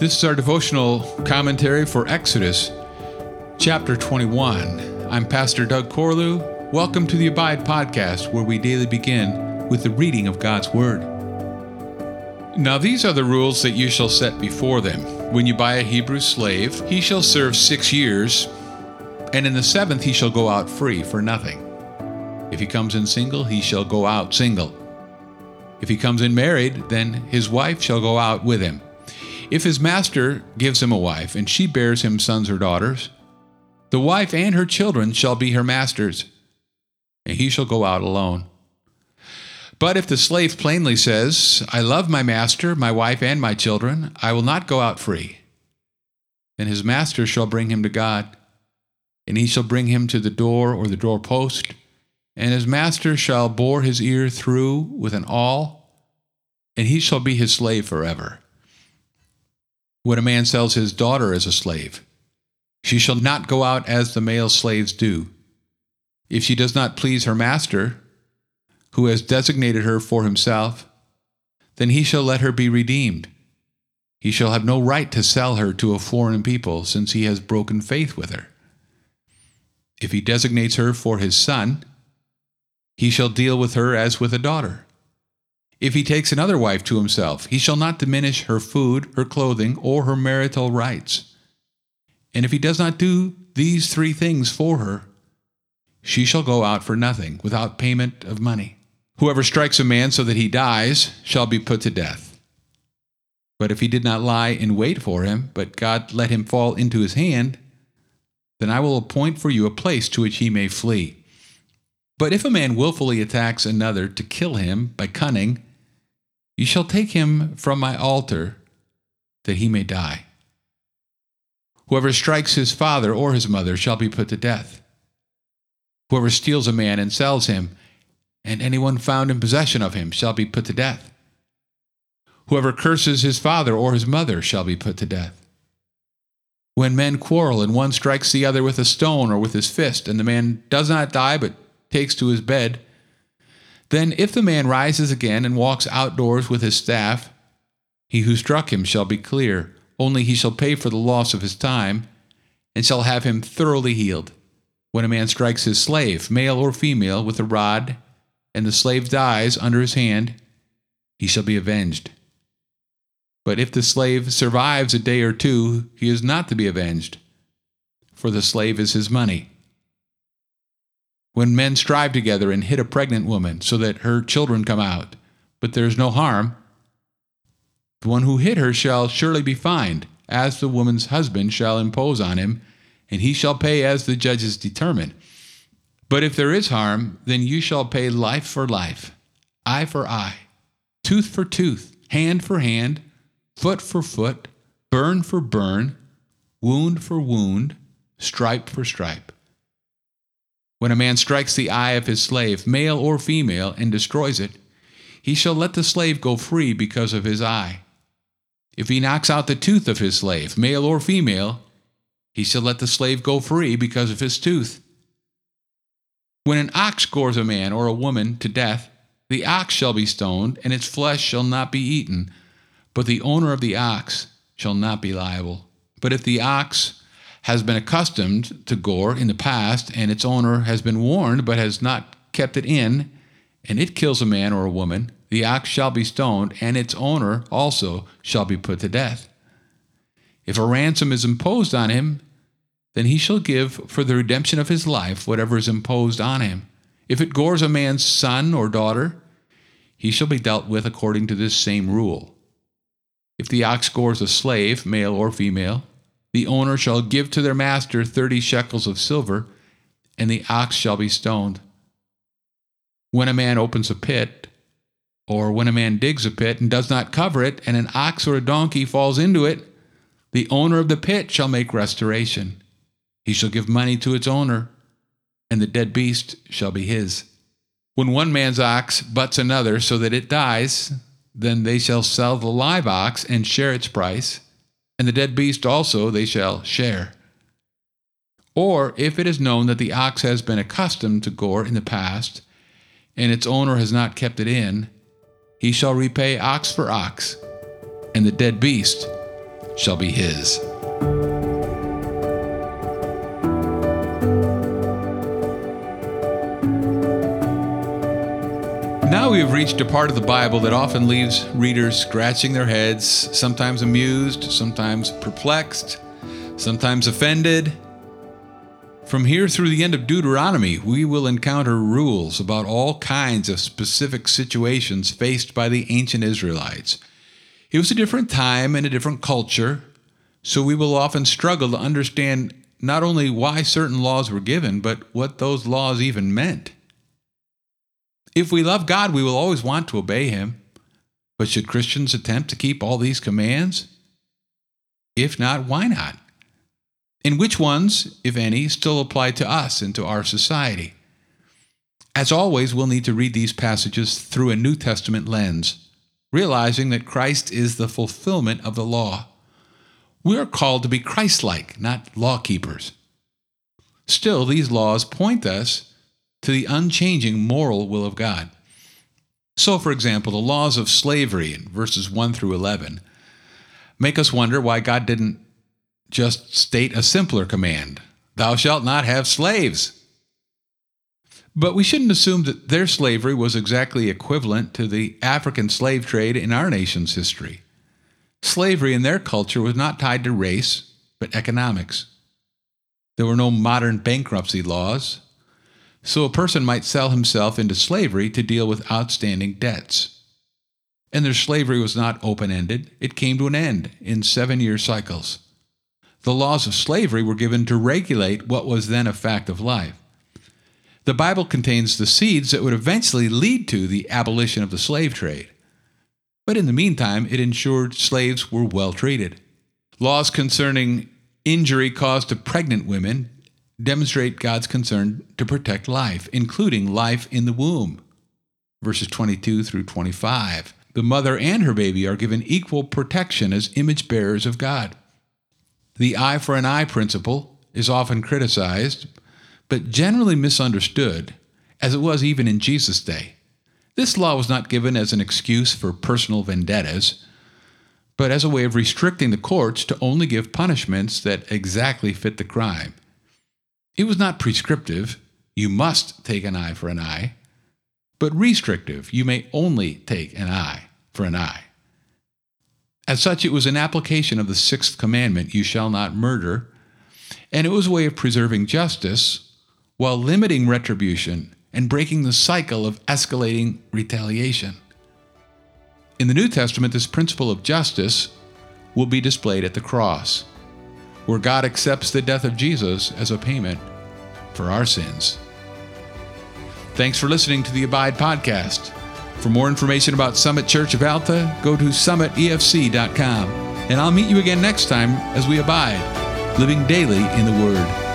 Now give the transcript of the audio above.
This is our devotional commentary for Exodus, chapter 21. I'm Pastor Doug Corlew. Welcome to the Abide podcast, where we daily begin with the reading of God's Word. Now, these are the rules that you shall set before them. When you buy a Hebrew slave, he shall serve six years, and in the seventh he shall go out free for nothing. If he comes in single, he shall go out single. If he comes in married, then his wife shall go out with him. If his master gives him a wife, and she bears him sons or daughters, the wife and her children shall be her master's, and he shall go out alone. But if the slave plainly says, I love my master, my wife, and my children, I will not go out free, then his master shall bring him to God, and he shall bring him to the door or the doorpost, and his master shall bore his ear through with an awl, and he shall be his slave forever. When a man sells his daughter as a slave, she shall not go out as the male slaves do. If she does not please her master, who has designated her for himself, then he shall let her be redeemed. He shall have no right to sell her to a foreign people, since he has broken faith with her. If he designates her for his son, he shall deal with her as with a daughter. If he takes another wife to himself, he shall not diminish her food, her clothing, or her marital rights. And if he does not do these three things for her, she shall go out for nothing, without payment of money. Whoever strikes a man so that he dies shall be put to death. But if he did not lie in wait for him, but God let him fall into his hand, then I will appoint for you a place to which he may flee. But if a man wilfully attacks another to kill him by cunning, you shall take him from my altar, that he may die. Whoever strikes his father or his mother shall be put to death. Whoever steals a man and sells him, and anyone found in possession of him shall be put to death. Whoever curses his father or his mother shall be put to death. When men quarrel and one strikes the other with a stone or with his fist, and the man does not die but takes to his bed, then, if the man rises again and walks outdoors with his staff, he who struck him shall be clear, only he shall pay for the loss of his time, and shall have him thoroughly healed. When a man strikes his slave, male or female, with a rod, and the slave dies under his hand, he shall be avenged. But if the slave survives a day or two, he is not to be avenged, for the slave is his money when men strive together and hit a pregnant woman so that her children come out, but there is no harm, the one who hit her shall surely be fined, as the woman's husband shall impose on him, and he shall pay as the judges determine. But if there is harm, then you shall pay life for life, eye for eye, tooth for tooth, hand for hand, foot for foot, burn for burn, wound for wound, stripe for stripe. When a man strikes the eye of his slave, male or female, and destroys it, he shall let the slave go free because of his eye. If he knocks out the tooth of his slave, male or female, he shall let the slave go free because of his tooth. When an ox gores a man or a woman to death, the ox shall be stoned, and its flesh shall not be eaten, but the owner of the ox shall not be liable. But if the ox has been accustomed to gore in the past, and its owner has been warned but has not kept it in, and it kills a man or a woman, the ox shall be stoned, and its owner also shall be put to death. If a ransom is imposed on him, then he shall give for the redemption of his life whatever is imposed on him. If it gores a man's son or daughter, he shall be dealt with according to this same rule. If the ox gores a slave, male or female, the owner shall give to their master thirty shekels of silver, and the ox shall be stoned. When a man opens a pit, or when a man digs a pit and does not cover it, and an ox or a donkey falls into it, the owner of the pit shall make restoration. He shall give money to its owner, and the dead beast shall be his. When one man's ox butts another so that it dies, then they shall sell the live ox and share its price and the dead beast also they shall share. Or if it is known that the ox has been accustomed to gore in the past, and its owner has not kept it in, he shall repay ox for ox, and the dead beast shall be his. We have reached a part of the Bible that often leaves readers scratching their heads, sometimes amused, sometimes perplexed, sometimes offended. From here through the end of Deuteronomy, we will encounter rules about all kinds of specific situations faced by the ancient Israelites. It was a different time and a different culture, so we will often struggle to understand not only why certain laws were given, but what those laws even meant. If we love God, we will always want to obey Him. But should Christians attempt to keep all these commands? If not, why not? And which ones, if any, still apply to us and to our society? As always, we'll need to read these passages through a New Testament lens, realizing that Christ is the fulfillment of the law. We are called to be Christ like, not law keepers. Still, these laws point us to the unchanging moral will of God. So, for example, the laws of slavery in verses 1 through 11 make us wonder why God didn't just state a simpler command Thou shalt not have slaves. But we shouldn't assume that their slavery was exactly equivalent to the African slave trade in our nation's history. Slavery in their culture was not tied to race, but economics. There were no modern bankruptcy laws, so a person might sell himself into slavery to deal with outstanding debts. And their slavery was not open ended, it came to an end in seven year cycles. The laws of slavery were given to regulate what was then a fact of life. The Bible contains the seeds that would eventually lead to the abolition of the slave trade. But in the meantime, it ensured slaves were well treated. Laws concerning injury caused to pregnant women demonstrate God's concern to protect life, including life in the womb. Verses 22 through 25. The mother and her baby are given equal protection as image bearers of God. The eye for an eye principle is often criticized, but generally misunderstood, as it was even in Jesus' day. This law was not given as an excuse for personal vendettas, but as a way of restricting the courts to only give punishments that exactly fit the crime. It was not prescriptive, you must take an eye for an eye, but restrictive, you may only take an eye for an eye. As such, it was an application of the sixth commandment, you shall not murder, and it was a way of preserving justice while limiting retribution and breaking the cycle of escalating retaliation. In the New Testament, this principle of justice will be displayed at the cross where God accepts the death of Jesus as a payment for our sins. Thanks for listening to the Abide Podcast. For more information about Summit Church of Alta, go to summitefc.com. And I'll meet you again next time as we abide, living daily in the Word.